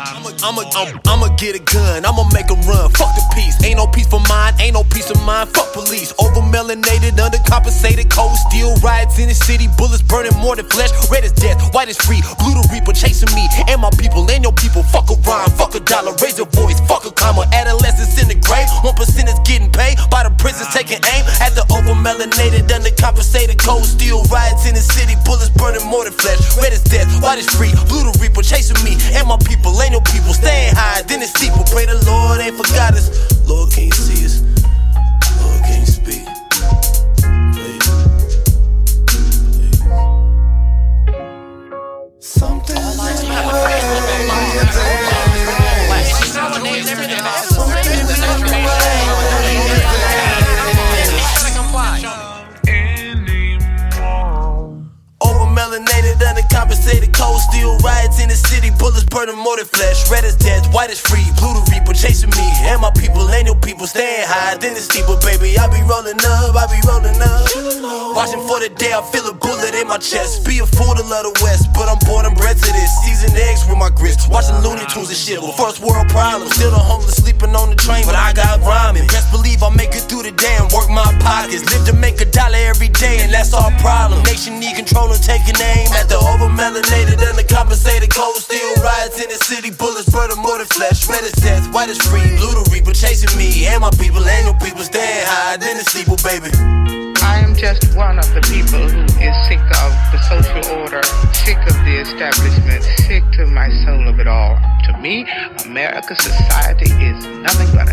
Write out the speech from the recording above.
I'ma, I'ma, um, I'ma get a gun, I'ma make a run. Fuck the peace, ain't no peace for mine, ain't no peace of mind. Fuck police, over melanated, undercompensated, cold steel riots in the city, bullets burning more than flesh. Red is death, white is free, blue the reaper chasing me and my people and your people. Fuck a rhyme, fuck a dollar, raise your voice, fuck a comma. Adolescents in the grave, one percent is getting paid by the prisons taking aim at the over melanated, undercompensated, cold steel riots in the city, bullets burning more than flesh. Red is death, white is free, blue the reaper chasing me and my people your people people staying high, then it's steeple. Pray the Lord ain't forgot us. Lord, can you see us? Melanated, uncompensated, cold steel riots in the city, bullets burning more than flesh. Red is death, white is free, blue the reaper chasing me and my people, ain't no people staying high. Then the steeple, baby, I be rolling up, I be rolling up. Watching for the day I feel a bullet in my chest. Be a fool to love the West, but I'm born and bred to this. Seasoned eggs with my grits, watching Looney Tunes and shit. Well, first world problems, still the homeless sleeping on the train, but I believe I'll make it through the day and work my pockets. Live to make a dollar every day, and that's our problem. Nation need control and taking aim at the over melanated, undercompensated, cold steel riots in the city, bullets burning more than flesh. Red is death, white is free, blue the reaper chasing me and my people, and your people staying high in the steeple, baby. I am just one of the people who is sick of the social order, sick of the establishment, sick to my soul of it all. To me, America society is nothing but